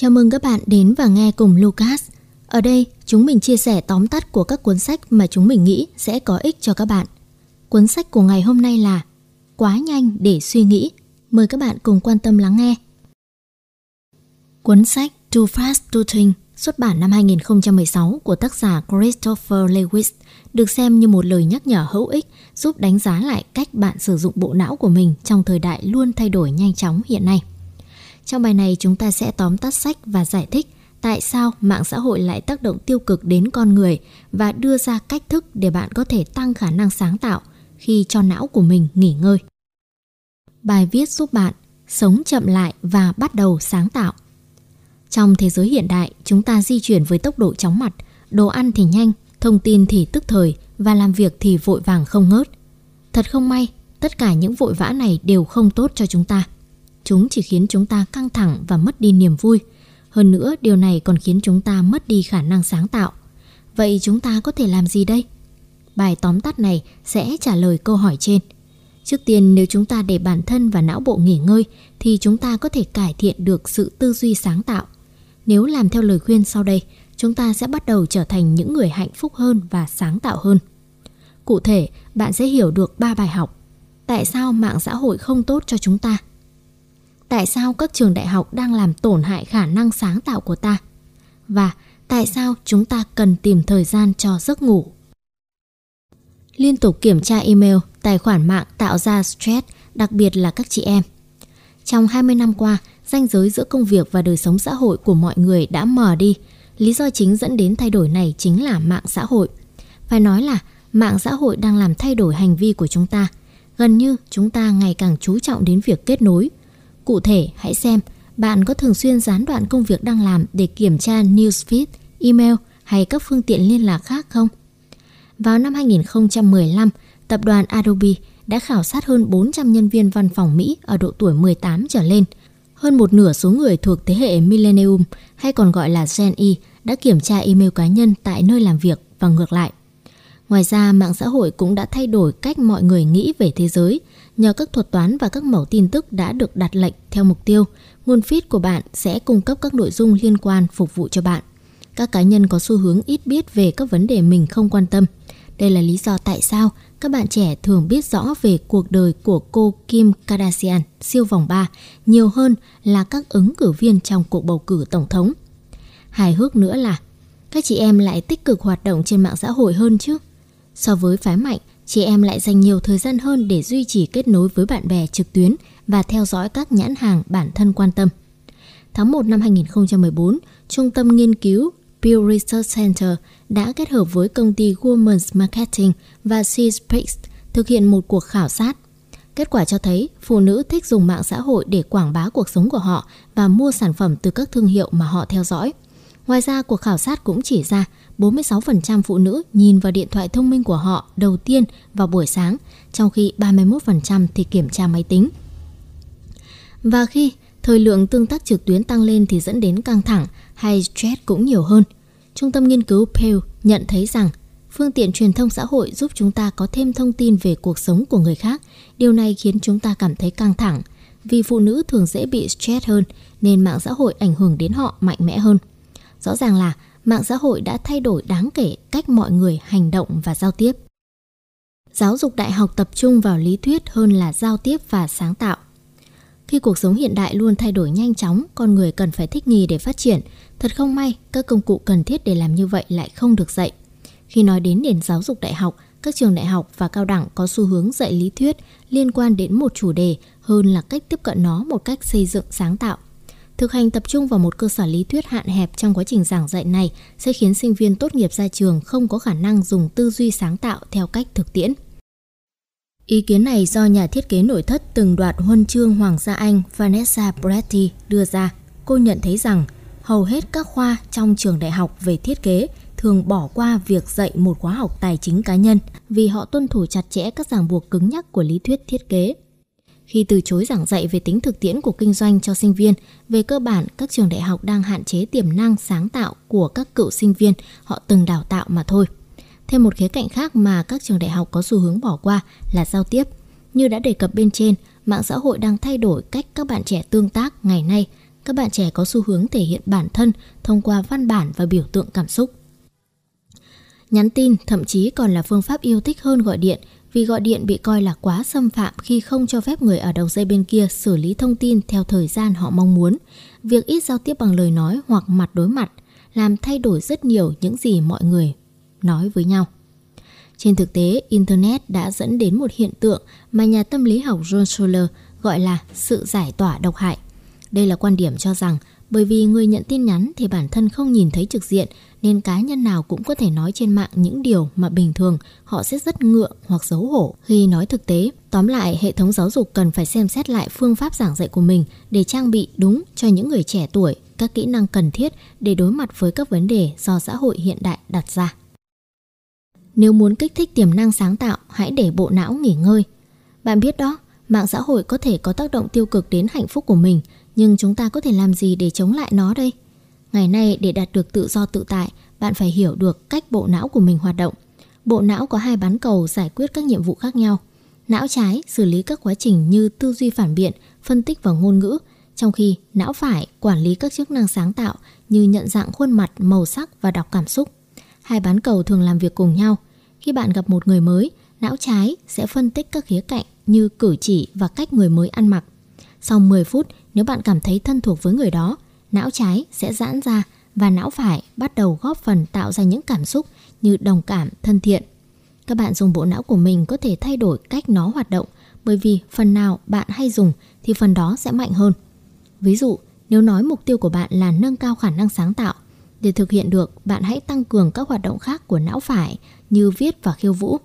Chào mừng các bạn đến và nghe cùng Lucas. Ở đây, chúng mình chia sẻ tóm tắt của các cuốn sách mà chúng mình nghĩ sẽ có ích cho các bạn. Cuốn sách của ngày hôm nay là Quá nhanh để suy nghĩ. Mời các bạn cùng quan tâm lắng nghe. Cuốn sách Too Fast to Think xuất bản năm 2016 của tác giả Christopher Lewis được xem như một lời nhắc nhở hữu ích giúp đánh giá lại cách bạn sử dụng bộ não của mình trong thời đại luôn thay đổi nhanh chóng hiện nay. Trong bài này chúng ta sẽ tóm tắt sách và giải thích tại sao mạng xã hội lại tác động tiêu cực đến con người và đưa ra cách thức để bạn có thể tăng khả năng sáng tạo khi cho não của mình nghỉ ngơi. Bài viết giúp bạn sống chậm lại và bắt đầu sáng tạo. Trong thế giới hiện đại, chúng ta di chuyển với tốc độ chóng mặt, đồ ăn thì nhanh, thông tin thì tức thời và làm việc thì vội vàng không ngớt. Thật không may, tất cả những vội vã này đều không tốt cho chúng ta. Chúng chỉ khiến chúng ta căng thẳng và mất đi niềm vui. Hơn nữa, điều này còn khiến chúng ta mất đi khả năng sáng tạo. Vậy chúng ta có thể làm gì đây? Bài tóm tắt này sẽ trả lời câu hỏi trên. Trước tiên nếu chúng ta để bản thân và não bộ nghỉ ngơi thì chúng ta có thể cải thiện được sự tư duy sáng tạo. Nếu làm theo lời khuyên sau đây, chúng ta sẽ bắt đầu trở thành những người hạnh phúc hơn và sáng tạo hơn. Cụ thể, bạn sẽ hiểu được ba bài học. Tại sao mạng xã hội không tốt cho chúng ta? Tại sao các trường đại học đang làm tổn hại khả năng sáng tạo của ta? Và tại sao chúng ta cần tìm thời gian cho giấc ngủ? Liên tục kiểm tra email, tài khoản mạng tạo ra stress, đặc biệt là các chị em. Trong 20 năm qua, ranh giới giữa công việc và đời sống xã hội của mọi người đã mờ đi. Lý do chính dẫn đến thay đổi này chính là mạng xã hội. Phải nói là mạng xã hội đang làm thay đổi hành vi của chúng ta. Gần như chúng ta ngày càng chú trọng đến việc kết nối. Cụ thể, hãy xem bạn có thường xuyên gián đoạn công việc đang làm để kiểm tra newsfeed, email hay các phương tiện liên lạc khác không? Vào năm 2015, tập đoàn Adobe đã khảo sát hơn 400 nhân viên văn phòng Mỹ ở độ tuổi 18 trở lên. Hơn một nửa số người thuộc thế hệ Millennium hay còn gọi là Gen Y đã kiểm tra email cá nhân tại nơi làm việc và ngược lại. Ngoài ra, mạng xã hội cũng đã thay đổi cách mọi người nghĩ về thế giới. Nhờ các thuật toán và các mẫu tin tức đã được đặt lệnh theo mục tiêu, nguồn feed của bạn sẽ cung cấp các nội dung liên quan phục vụ cho bạn. Các cá nhân có xu hướng ít biết về các vấn đề mình không quan tâm. Đây là lý do tại sao các bạn trẻ thường biết rõ về cuộc đời của cô Kim Kardashian siêu vòng 3 nhiều hơn là các ứng cử viên trong cuộc bầu cử tổng thống. Hài hước nữa là các chị em lại tích cực hoạt động trên mạng xã hội hơn chứ. So với phái mạnh, chị em lại dành nhiều thời gian hơn để duy trì kết nối với bạn bè trực tuyến và theo dõi các nhãn hàng bản thân quan tâm. Tháng 1 năm 2014, Trung tâm Nghiên cứu Pew Research Center đã kết hợp với công ty Women's Marketing và Seasprix thực hiện một cuộc khảo sát. Kết quả cho thấy phụ nữ thích dùng mạng xã hội để quảng bá cuộc sống của họ và mua sản phẩm từ các thương hiệu mà họ theo dõi. Ngoài ra, cuộc khảo sát cũng chỉ ra 46% phụ nữ nhìn vào điện thoại thông minh của họ đầu tiên vào buổi sáng, trong khi 31% thì kiểm tra máy tính. Và khi thời lượng tương tác trực tuyến tăng lên thì dẫn đến căng thẳng hay stress cũng nhiều hơn. Trung tâm nghiên cứu Pew nhận thấy rằng phương tiện truyền thông xã hội giúp chúng ta có thêm thông tin về cuộc sống của người khác. Điều này khiến chúng ta cảm thấy căng thẳng. Vì phụ nữ thường dễ bị stress hơn nên mạng xã hội ảnh hưởng đến họ mạnh mẽ hơn. Rõ ràng là mạng xã hội đã thay đổi đáng kể cách mọi người hành động và giao tiếp. Giáo dục đại học tập trung vào lý thuyết hơn là giao tiếp và sáng tạo. Khi cuộc sống hiện đại luôn thay đổi nhanh chóng, con người cần phải thích nghi để phát triển. Thật không may, các công cụ cần thiết để làm như vậy lại không được dạy. Khi nói đến nền giáo dục đại học, các trường đại học và cao đẳng có xu hướng dạy lý thuyết liên quan đến một chủ đề hơn là cách tiếp cận nó một cách xây dựng sáng tạo. Thực hành tập trung vào một cơ sở lý thuyết hạn hẹp trong quá trình giảng dạy này sẽ khiến sinh viên tốt nghiệp ra trường không có khả năng dùng tư duy sáng tạo theo cách thực tiễn. Ý kiến này do nhà thiết kế nội thất từng đoạt huân chương Hoàng gia Anh Vanessa Bretty đưa ra. Cô nhận thấy rằng hầu hết các khoa trong trường đại học về thiết kế thường bỏ qua việc dạy một khóa học tài chính cá nhân vì họ tuân thủ chặt chẽ các ràng buộc cứng nhắc của lý thuyết thiết kế. Khi từ chối giảng dạy về tính thực tiễn của kinh doanh cho sinh viên, về cơ bản các trường đại học đang hạn chế tiềm năng sáng tạo của các cựu sinh viên họ từng đào tạo mà thôi. Thêm một khía cạnh khác mà các trường đại học có xu hướng bỏ qua là giao tiếp. Như đã đề cập bên trên, mạng xã hội đang thay đổi cách các bạn trẻ tương tác ngày nay. các bạn trẻ có xu hướng thể hiện bản thân thông qua văn bản và biểu tượng cảm xúc. Nhắn tin thậm chí còn là phương pháp yêu thích hơn gọi điện vì gọi điện bị coi là quá xâm phạm khi không cho phép người ở đầu dây bên kia xử lý thông tin theo thời gian họ mong muốn. Việc ít giao tiếp bằng lời nói hoặc mặt đối mặt làm thay đổi rất nhiều những gì mọi người nói với nhau. Trên thực tế, Internet đã dẫn đến một hiện tượng mà nhà tâm lý học John Scholler gọi là sự giải tỏa độc hại. Đây là quan điểm cho rằng bởi vì người nhận tin nhắn thì bản thân không nhìn thấy trực diện nên cá nhân nào cũng có thể nói trên mạng những điều mà bình thường họ sẽ rất ngượng hoặc xấu hổ khi nói thực tế. Tóm lại, hệ thống giáo dục cần phải xem xét lại phương pháp giảng dạy của mình để trang bị đúng cho những người trẻ tuổi các kỹ năng cần thiết để đối mặt với các vấn đề do xã hội hiện đại đặt ra. Nếu muốn kích thích tiềm năng sáng tạo, hãy để bộ não nghỉ ngơi. Bạn biết đó, mạng xã hội có thể có tác động tiêu cực đến hạnh phúc của mình, nhưng chúng ta có thể làm gì để chống lại nó đây? Ngày nay để đạt được tự do tự tại, bạn phải hiểu được cách bộ não của mình hoạt động. Bộ não có hai bán cầu giải quyết các nhiệm vụ khác nhau. Não trái xử lý các quá trình như tư duy phản biện, phân tích và ngôn ngữ, trong khi não phải quản lý các chức năng sáng tạo như nhận dạng khuôn mặt, màu sắc và đọc cảm xúc. Hai bán cầu thường làm việc cùng nhau. Khi bạn gặp một người mới, não trái sẽ phân tích các khía cạnh như cử chỉ và cách người mới ăn mặc. Sau 10 phút, nếu bạn cảm thấy thân thuộc với người đó, não trái sẽ giãn ra và não phải bắt đầu góp phần tạo ra những cảm xúc như đồng cảm, thân thiện. Các bạn dùng bộ não của mình có thể thay đổi cách nó hoạt động bởi vì phần nào bạn hay dùng thì phần đó sẽ mạnh hơn. Ví dụ, nếu nói mục tiêu của bạn là nâng cao khả năng sáng tạo, để thực hiện được, bạn hãy tăng cường các hoạt động khác của não phải như viết và khiêu vũ.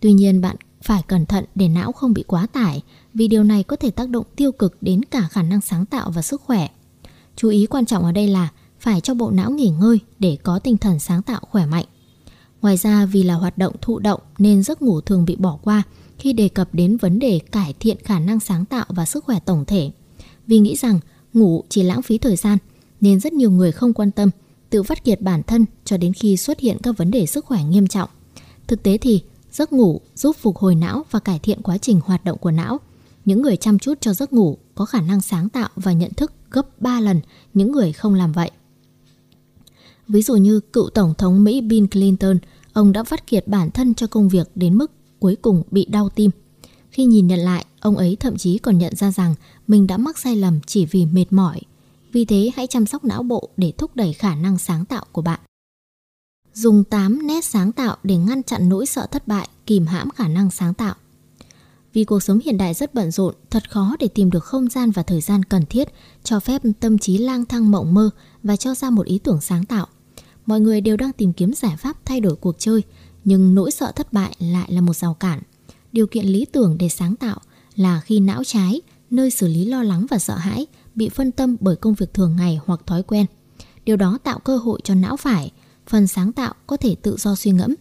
Tuy nhiên, bạn phải cẩn thận để não không bị quá tải vì điều này có thể tác động tiêu cực đến cả khả năng sáng tạo và sức khỏe. Chú ý quan trọng ở đây là phải cho bộ não nghỉ ngơi để có tinh thần sáng tạo khỏe mạnh. Ngoài ra vì là hoạt động thụ động nên giấc ngủ thường bị bỏ qua khi đề cập đến vấn đề cải thiện khả năng sáng tạo và sức khỏe tổng thể. Vì nghĩ rằng ngủ chỉ lãng phí thời gian nên rất nhiều người không quan tâm, tự vắt kiệt bản thân cho đến khi xuất hiện các vấn đề sức khỏe nghiêm trọng. Thực tế thì giấc ngủ giúp phục hồi não và cải thiện quá trình hoạt động của não. Những người chăm chút cho giấc ngủ có khả năng sáng tạo và nhận thức gấp 3 lần những người không làm vậy. Ví dụ như cựu Tổng thống Mỹ Bill Clinton, ông đã phát kiệt bản thân cho công việc đến mức cuối cùng bị đau tim. Khi nhìn nhận lại, ông ấy thậm chí còn nhận ra rằng mình đã mắc sai lầm chỉ vì mệt mỏi. Vì thế hãy chăm sóc não bộ để thúc đẩy khả năng sáng tạo của bạn. Dùng 8 nét sáng tạo để ngăn chặn nỗi sợ thất bại, kìm hãm khả năng sáng tạo. Vì cuộc sống hiện đại rất bận rộn, thật khó để tìm được không gian và thời gian cần thiết cho phép tâm trí lang thang mộng mơ và cho ra một ý tưởng sáng tạo. Mọi người đều đang tìm kiếm giải pháp thay đổi cuộc chơi, nhưng nỗi sợ thất bại lại là một rào cản. Điều kiện lý tưởng để sáng tạo là khi não trái, nơi xử lý lo lắng và sợ hãi, bị phân tâm bởi công việc thường ngày hoặc thói quen. Điều đó tạo cơ hội cho não phải, phần sáng tạo có thể tự do suy ngẫm.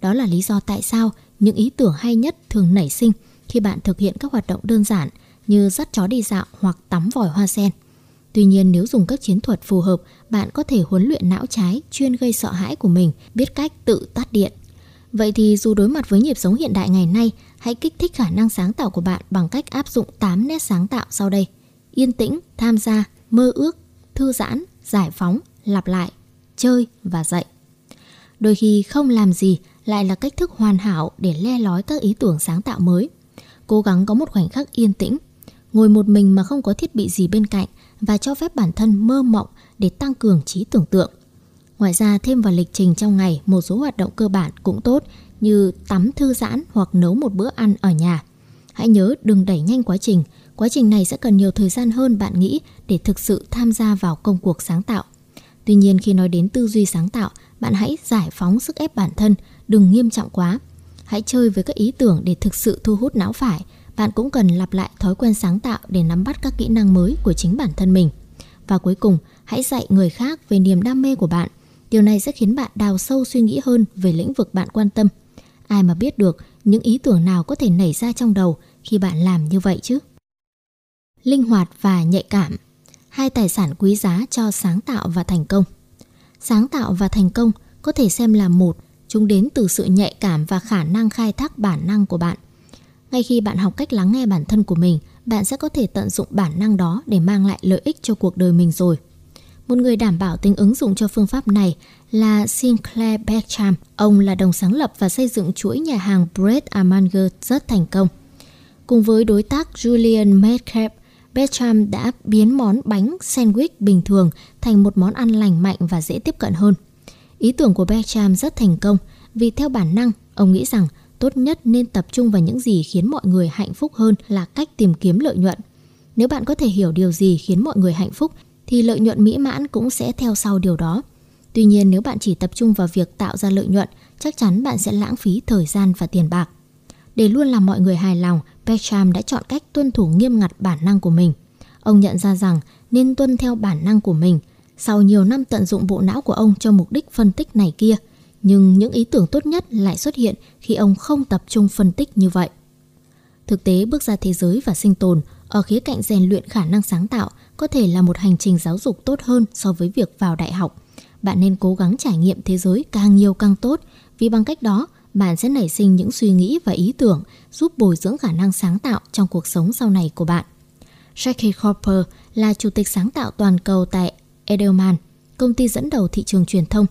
Đó là lý do tại sao những ý tưởng hay nhất thường nảy sinh khi bạn thực hiện các hoạt động đơn giản như dắt chó đi dạo hoặc tắm vòi hoa sen. Tuy nhiên nếu dùng các chiến thuật phù hợp, bạn có thể huấn luyện não trái chuyên gây sợ hãi của mình, biết cách tự tắt điện. Vậy thì dù đối mặt với nhịp sống hiện đại ngày nay, hãy kích thích khả năng sáng tạo của bạn bằng cách áp dụng 8 nét sáng tạo sau đây. Yên tĩnh, tham gia, mơ ước, thư giãn, giải phóng, lặp lại, chơi và dạy. Đôi khi không làm gì lại là cách thức hoàn hảo để le lói các ý tưởng sáng tạo mới cố gắng có một khoảnh khắc yên tĩnh, ngồi một mình mà không có thiết bị gì bên cạnh và cho phép bản thân mơ mộng để tăng cường trí tưởng tượng. Ngoài ra thêm vào lịch trình trong ngày một số hoạt động cơ bản cũng tốt như tắm thư giãn hoặc nấu một bữa ăn ở nhà. Hãy nhớ đừng đẩy nhanh quá trình, quá trình này sẽ cần nhiều thời gian hơn bạn nghĩ để thực sự tham gia vào công cuộc sáng tạo. Tuy nhiên khi nói đến tư duy sáng tạo, bạn hãy giải phóng sức ép bản thân, đừng nghiêm trọng quá Hãy chơi với các ý tưởng để thực sự thu hút não phải. Bạn cũng cần lặp lại thói quen sáng tạo để nắm bắt các kỹ năng mới của chính bản thân mình. Và cuối cùng, hãy dạy người khác về niềm đam mê của bạn. Điều này sẽ khiến bạn đào sâu suy nghĩ hơn về lĩnh vực bạn quan tâm. Ai mà biết được những ý tưởng nào có thể nảy ra trong đầu khi bạn làm như vậy chứ? Linh hoạt và nhạy cảm Hai tài sản quý giá cho sáng tạo và thành công Sáng tạo và thành công có thể xem là một Chúng đến từ sự nhạy cảm và khả năng khai thác bản năng của bạn. Ngay khi bạn học cách lắng nghe bản thân của mình, bạn sẽ có thể tận dụng bản năng đó để mang lại lợi ích cho cuộc đời mình rồi. Một người đảm bảo tính ứng dụng cho phương pháp này là Sinclair Beckham. Ông là đồng sáng lập và xây dựng chuỗi nhà hàng Bread Amanger rất thành công. Cùng với đối tác Julian Metcalf, Bertram đã biến món bánh sandwich bình thường thành một món ăn lành mạnh và dễ tiếp cận hơn. Ý tưởng của Bertram rất thành công vì theo bản năng, ông nghĩ rằng tốt nhất nên tập trung vào những gì khiến mọi người hạnh phúc hơn là cách tìm kiếm lợi nhuận. Nếu bạn có thể hiểu điều gì khiến mọi người hạnh phúc thì lợi nhuận mỹ mãn cũng sẽ theo sau điều đó. Tuy nhiên nếu bạn chỉ tập trung vào việc tạo ra lợi nhuận, chắc chắn bạn sẽ lãng phí thời gian và tiền bạc. Để luôn làm mọi người hài lòng, Bertram đã chọn cách tuân thủ nghiêm ngặt bản năng của mình. Ông nhận ra rằng nên tuân theo bản năng của mình. Sau nhiều năm tận dụng bộ não của ông cho mục đích phân tích này kia, nhưng những ý tưởng tốt nhất lại xuất hiện khi ông không tập trung phân tích như vậy. Thực tế bước ra thế giới và sinh tồn ở khía cạnh rèn luyện khả năng sáng tạo có thể là một hành trình giáo dục tốt hơn so với việc vào đại học. Bạn nên cố gắng trải nghiệm thế giới càng nhiều càng tốt vì bằng cách đó bạn sẽ nảy sinh những suy nghĩ và ý tưởng giúp bồi dưỡng khả năng sáng tạo trong cuộc sống sau này của bạn. Jackie Cooper là chủ tịch sáng tạo toàn cầu tại Edelman, công ty dẫn đầu thị trường truyền thông.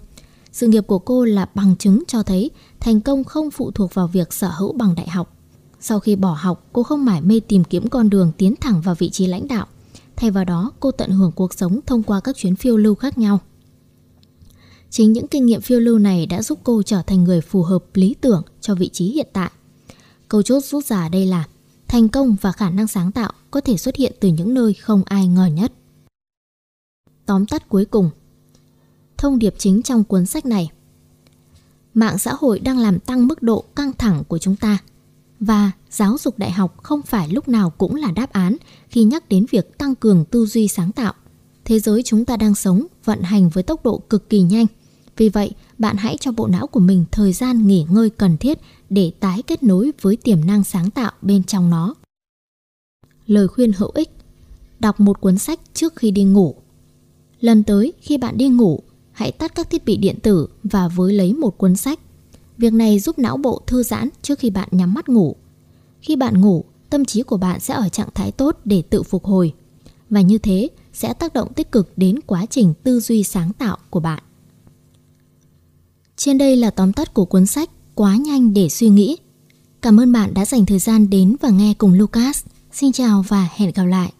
Sự nghiệp của cô là bằng chứng cho thấy thành công không phụ thuộc vào việc sở hữu bằng đại học. Sau khi bỏ học, cô không mải mê tìm kiếm con đường tiến thẳng vào vị trí lãnh đạo. Thay vào đó, cô tận hưởng cuộc sống thông qua các chuyến phiêu lưu khác nhau. Chính những kinh nghiệm phiêu lưu này đã giúp cô trở thành người phù hợp lý tưởng cho vị trí hiện tại. Câu chốt rút ra đây là, thành công và khả năng sáng tạo có thể xuất hiện từ những nơi không ai ngờ nhất. Tóm tắt cuối cùng, Thông điệp chính trong cuốn sách này, Mạng xã hội đang làm tăng mức độ căng thẳng của chúng ta và giáo dục đại học không phải lúc nào cũng là đáp án khi nhắc đến việc tăng cường tư duy sáng tạo. Thế giới chúng ta đang sống, vận hành với tốc độ cực kỳ nhanh – vì vậy, bạn hãy cho bộ não của mình thời gian nghỉ ngơi cần thiết để tái kết nối với tiềm năng sáng tạo bên trong nó. Lời khuyên hữu ích Đọc một cuốn sách trước khi đi ngủ Lần tới khi bạn đi ngủ, hãy tắt các thiết bị điện tử và với lấy một cuốn sách. Việc này giúp não bộ thư giãn trước khi bạn nhắm mắt ngủ. Khi bạn ngủ, tâm trí của bạn sẽ ở trạng thái tốt để tự phục hồi. Và như thế sẽ tác động tích cực đến quá trình tư duy sáng tạo của bạn. Trên đây là tóm tắt của cuốn sách Quá nhanh để suy nghĩ. Cảm ơn bạn đã dành thời gian đến và nghe cùng Lucas. Xin chào và hẹn gặp lại.